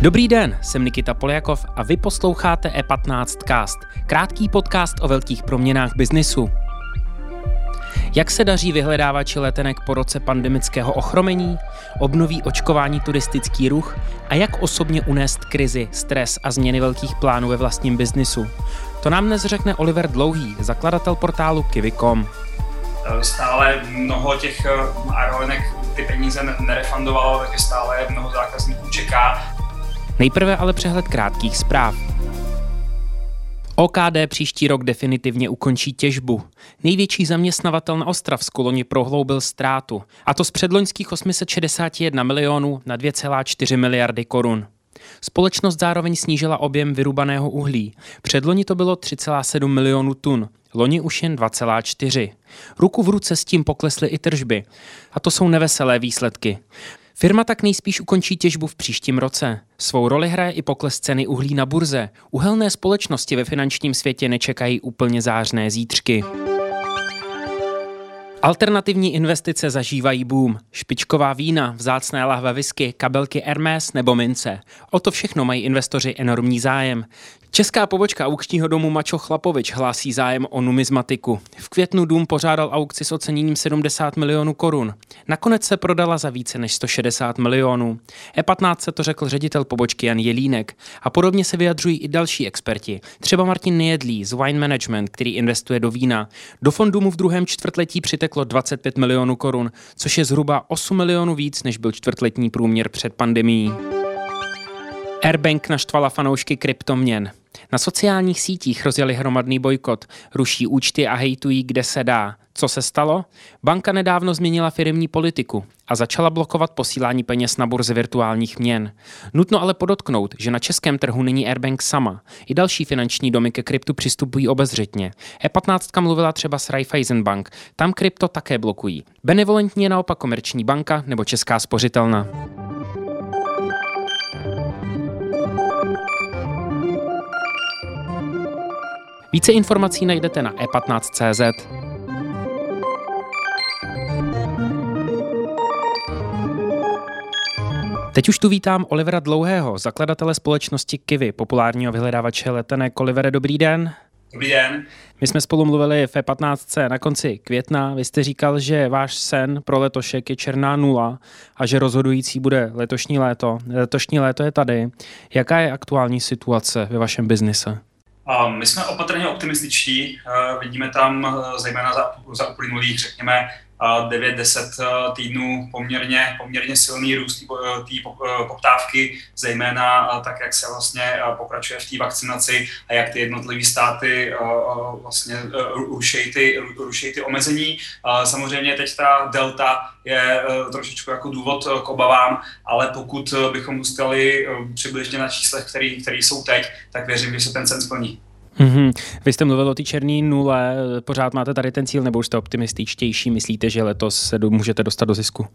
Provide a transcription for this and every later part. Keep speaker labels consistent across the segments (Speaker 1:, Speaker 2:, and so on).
Speaker 1: Dobrý den, jsem Nikita Poljakov a vy posloucháte E15 Cast, krátký podcast o velkých proměnách biznisu. Jak se daří vyhledávači letenek po roce pandemického ochromení? Obnoví očkování turistický ruch? A jak osobně unést krizi, stres a změny velkých plánů ve vlastním biznisu? To nám dnes řekne Oliver Dlouhý, zakladatel portálu Kiwi.com.
Speaker 2: Stále mnoho těch eh, aerolinek ty peníze nerefundovalo, takže stále mnoho zákazníků čeká
Speaker 1: Nejprve ale přehled krátkých zpráv. OKD příští rok definitivně ukončí těžbu. Největší zaměstnavatel na Ostravsku loni prohloubil ztrátu, a to z předloňských 861 milionů na 2,4 miliardy korun. Společnost zároveň snížila objem vyrubaného uhlí. Předloni to bylo 3,7 milionů tun, loni už jen 2,4. Ruku v ruce s tím poklesly i tržby. A to jsou neveselé výsledky. Firma tak nejspíš ukončí těžbu v příštím roce. Svou roli hraje i pokles ceny uhlí na burze. Uhelné společnosti ve finančním světě nečekají úplně zářné zítřky. Alternativní investice zažívají boom. Špičková vína, vzácné lahve whisky, kabelky Hermes nebo mince. O to všechno mají investoři enormní zájem. Česká pobočka aukčního domu Mačo Chlapovič hlásí zájem o numizmatiku. V květnu dům pořádal aukci s oceněním 70 milionů korun. Nakonec se prodala za více než 160 milionů. E15 se to řekl ředitel pobočky Jan Jelínek. A podobně se vyjadřují i další experti. Třeba Martin Nejedlí z Wine Management, který investuje do vína. Do fondu mu v druhém čtvrtletí přiteklo 25 milionů korun, což je zhruba 8 milionů víc, než byl čtvrtletní průměr před pandemií. Airbank naštvala fanoušky kryptoměn. Na sociálních sítích rozjeli hromadný bojkot, ruší účty a hejtují, kde se dá. Co se stalo? Banka nedávno změnila firmní politiku a začala blokovat posílání peněz na burze virtuálních měn. Nutno ale podotknout, že na českém trhu není Airbank sama. I další finanční domy ke kryptu přistupují obezřetně. E15 mluvila třeba s Raiffeisen Bank, tam krypto také blokují. Benevolentní je naopak komerční banka nebo česká spořitelna. Více informací najdete na e15.cz. Teď už tu vítám Olivera Dlouhého, zakladatele společnosti Kivy, populárního vyhledávače letenek. Olivere, dobrý den.
Speaker 2: Dobrý den.
Speaker 1: My jsme spolu mluvili v E15 na konci května. Vy jste říkal, že váš sen pro letošek je černá nula a že rozhodující bude letošní léto. Letošní léto je tady. Jaká je aktuální situace ve vašem biznise?
Speaker 2: My jsme opatrně optimističtí, vidíme tam zejména za, za uplynulých, řekněme, 9-10 týdnů poměrně, poměrně silný růst té poptávky, zejména tak, jak se vlastně pokračuje v té vakcinaci a jak ty jednotlivé státy vlastně rušejí ty, rušejí ty omezení. Samozřejmě teď ta delta je trošičku jako důvod k obavám, ale pokud bychom zůstali přibližně na číslech, které jsou teď, tak věřím, že se ten sen splní.
Speaker 1: Mm-hmm. Vy jste mluvil o té černé nule, pořád máte tady ten cíl, nebo už jste optimističtější, myslíte, že letos se do, můžete dostat do zisku?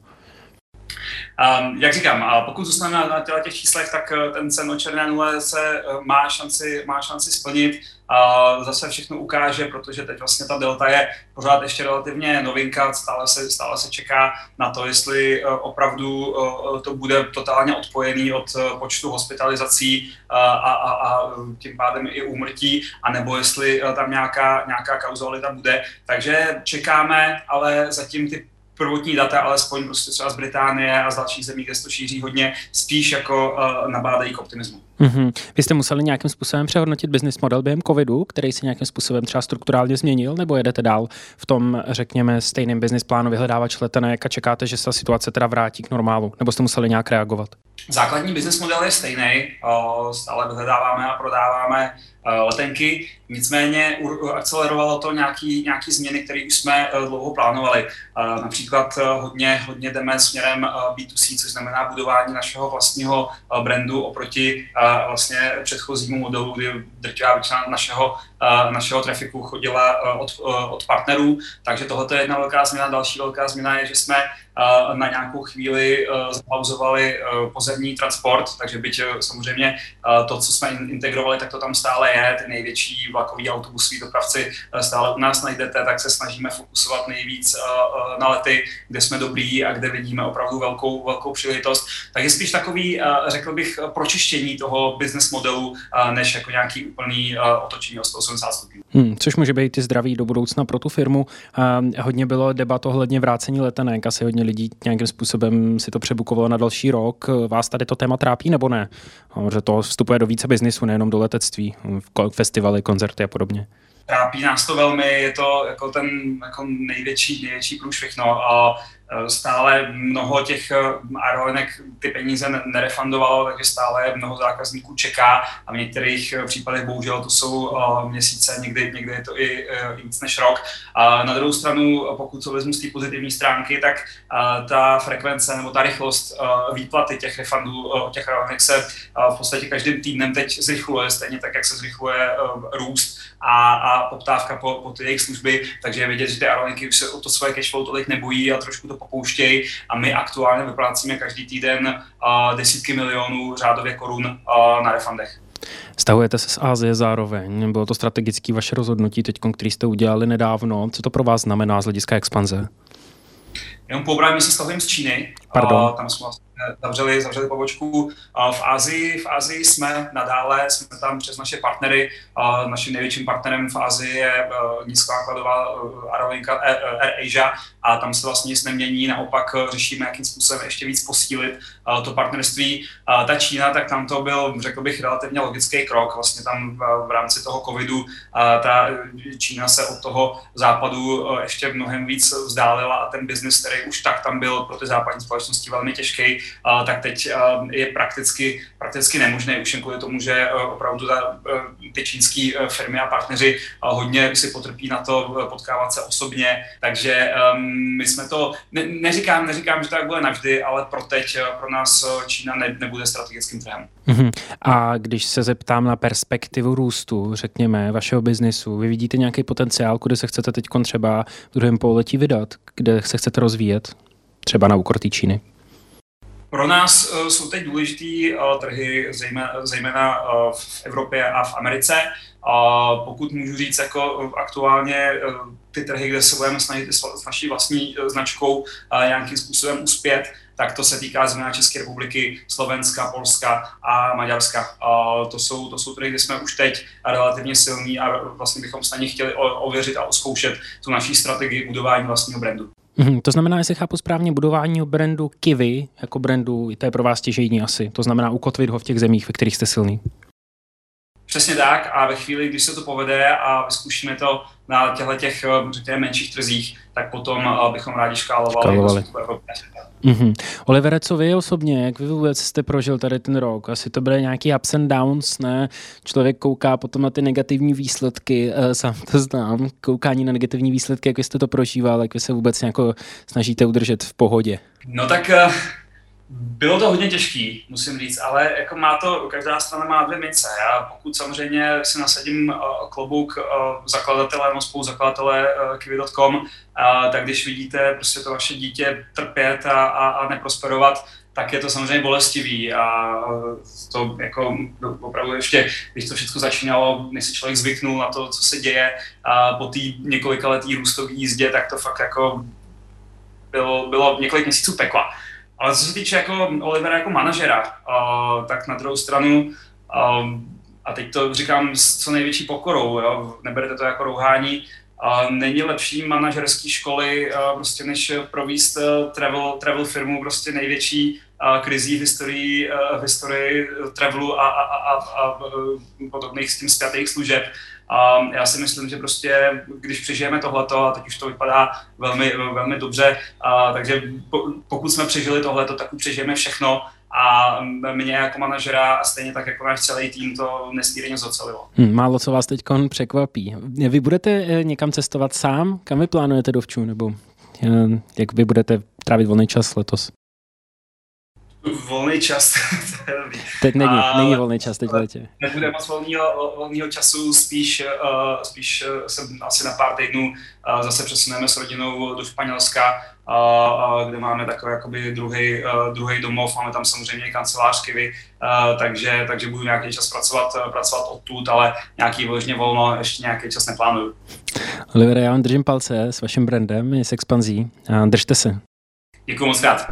Speaker 2: Um, jak říkám, a pokud zůstaneme na, na těch číslech, tak eh, ten cen o černé nule se eh, má šanci, má šanci splnit. A zase všechno ukáže, protože teď vlastně ta delta je pořád ještě relativně novinka, stále se, stále se čeká na to, jestli eh, opravdu to bude totálně odpojený od počtu hospitalizací a, a, a tím pádem i úmrtí, anebo jestli tam nějaká, nějaká kauzalita bude. Takže čekáme, ale zatím ty prvotní data, alespoň prostě třeba z Británie a z dalších zemí, kde se to šíří hodně, spíš jako uh, nabádají k optimismu.
Speaker 1: Mm-hmm. Vy jste museli nějakým způsobem přehodnotit business model během covidu, který se nějakým způsobem třeba strukturálně změnil, nebo jedete dál v tom, řekněme, stejném business plánu vyhledávač letenek a čekáte, že se situace teda vrátí k normálu, nebo jste museli nějak reagovat?
Speaker 2: Základní business model je stejný, stále vyhledáváme a prodáváme letenky, nicméně akcelerovalo to nějaký, nějaký změny, které už jsme e, dlouho plánovali. Například e, hodně, hodně jdeme směrem e, B2C, což znamená budování našeho vlastního brandu oproti vlastně předchozímu modelu, kdy drtivá většina našeho našeho trafiku chodila od, od partnerů, takže tohle je jedna velká změna. Další velká změna je, že jsme na nějakou chvíli zapauzovali pozemní transport, takže byť samozřejmě to, co jsme integrovali, tak to tam stále je, ty největší vlakový autobusový dopravci stále u nás najdete, tak se snažíme fokusovat nejvíc na lety, kde jsme dobrý a kde vidíme opravdu velkou, velkou příležitost. Tak je spíš takový, řekl bych, pročištění toho business modelu, než jako nějaký úplný otočení o 180 stupňů.
Speaker 1: Hmm, což může být i zdravý do budoucna pro tu firmu. hodně bylo debat ohledně vrácení letenek, asi hodně lidí nějakým způsobem si to přebukovalo na další rok. Vás tady to téma trápí nebo ne? Že to vstupuje do více biznisu, nejenom do letectví, festivaly, koncerty a podobně.
Speaker 2: Trápí nás to velmi, je to jako ten jako největší, největší průšvih. No. A stále mnoho těch eh, aerolinek ty peníze nerefundovalo, takže stále mnoho zákazníků čeká a v některých eh, případech bohužel to jsou měsíce, někdy, někdy je to i víc než rok. A na druhou stranu, pokud to vezmu z té pozitivní stránky, tak ta frekvence nebo ta rychlost výplaty těch refundů těch aerolinek se v podstatě každým týdnem teď zrychluje, stejně tak, jak se zrychluje růst a, a poptávka po, po ty jejich služby, takže je vidět, že ty aerolinky už se o to svoje cashflow tolik nebojí a trošku to popouštějí a my aktuálně vyplácíme každý týden desítky milionů řádově korun na refundech.
Speaker 1: Stahujete se z Ázie zároveň. Bylo to strategické vaše rozhodnutí teď, který jste udělali nedávno. Co to pro vás znamená z hlediska expanze?
Speaker 2: Jenom po se stahujeme z Číny.
Speaker 1: Pardon.
Speaker 2: Uh, tam jsme vlastně zavřeli, zavřeli pobočku v Asii. V Asii jsme nadále, jsme tam přes naše partnery. Naším největším partnerem v Asii je e, nízkonákladová e, aerolinka AirAsia a tam se vlastně nic nemění, naopak e, řešíme, jakým způsobem ještě víc posílit to partnerství. Ta Čína, tak tam to byl, řekl bych, relativně logický krok. Vlastně tam v rámci toho covidu ta Čína se od toho západu ještě mnohem víc vzdálila a ten biznis, který už tak tam byl pro ty západní společnosti velmi těžký, tak teď je prakticky, prakticky nemožné, už jen kvůli tomu, že e, opravdu ta, e, ty čínské e, firmy a partneři hodně si potrpí na to potkávat se osobně, takže my jsme to, ne, neříkám, neříkám, že to tak bude navždy, ale pro teď, pro nás Čína ne, nebude strategickým trhem.
Speaker 1: Mhm. A když se zeptám na perspektivu růstu, řekněme, vašeho biznisu, vy vidíte nějaký potenciál, kudy se chcete teď třeba v druhém pololetí vydat, kde se chcete rozvíjet, třeba na úkor Číny?
Speaker 2: Pro nás uh, jsou teď důležitý uh, trhy, zejména, uh, v Evropě a v Americe. A pokud můžu říct, jako aktuálně ty trhy, kde se budeme snažit s naší vlastní značkou nějakým způsobem uspět, tak to se týká zejména České republiky, Slovenska, Polska a Maďarska. A to, jsou, to jsou trhy, kde jsme už teď relativně silní a vlastně bychom snadně chtěli ověřit a oskoušet tu naší strategii budování vlastního brandu.
Speaker 1: Mm-hmm. To znamená, jestli chápu správně, budování brandu Kivy jako brandu, to je pro vás těžejní asi. To znamená ukotvit ho v těch zemích, ve kterých jste silný.
Speaker 2: Přesně tak a ve chvíli, když se to povede a vyzkoušíme to na těchto těch, řekněme, menších trzích, tak potom eh, bychom rádi škálovali. škálovali.
Speaker 1: Mm-hmm. Olivere, co vy osobně, jak vy vůbec jste prožil tady ten rok? Asi to byly nějaký ups and downs, ne? Člověk kouká potom na ty negativní výsledky, e, sám to znám, koukání na negativní výsledky, jak vy jste to prožíval, jak vy se vůbec snažíte udržet v pohodě?
Speaker 2: No tak bylo to hodně těžký, musím říct, ale jako má to, každá strana má dvě mince. Já pokud samozřejmě si nasadím uh, klobouk uh, zakladatele nebo spoluzakladatele uh, Kiwi.com, tak když vidíte prostě to vaše dítě trpět a, a, a neprosperovat, tak je to samozřejmě bolestivý a to jako opravdu ještě, když to všechno začínalo, než se člověk zvyknul na to, co se děje a po té několika letý růstové jízdě, tak to fakt jako bylo, bylo několik měsíců pekla. Ale co se týče jako Olivera jako manažera, uh, tak na druhou stranu, a teď to říkám s co největší pokorou, jo, neberete to jako rouhání, uh, není lepší manažerské školy prostě než províst uh, travel, travel firmu prostě největší krizí v historii, uh, v historii travelu a, a, a, a, a podobných s tím zpětých služeb. A já si myslím, že prostě, když přežijeme tohleto, a teď už to vypadá velmi, velmi dobře, a, takže pokud jsme přežili tohleto, tak už přežijeme všechno a mě jako manažera a stejně tak jako náš celý tým to nesmírně zocelilo.
Speaker 1: Hmm, málo co vás teď překvapí. Vy budete eh, někam cestovat sám? Kam vy plánujete dovču? Nebo eh, jak vy budete trávit volný čas letos?
Speaker 2: Volný čas,
Speaker 1: Teď není, a, není volný čas teď v létě.
Speaker 2: Nebude moc volného, volného času, spíš, uh, spíš uh, se asi na pár týdnů uh, zase přesuneme s rodinou do Španělska, uh, kde máme takový jakoby druhý, uh, druhý domov, máme tam samozřejmě kancelář Kivy, uh, takže, takže budu nějaký čas pracovat, uh, pracovat odtud, ale nějaký vložně volno ještě nějaký čas neplánuju.
Speaker 1: Oliver, já vám držím palce s vaším brandem, s expanzí. Držte se.
Speaker 2: Děkuji moc krát.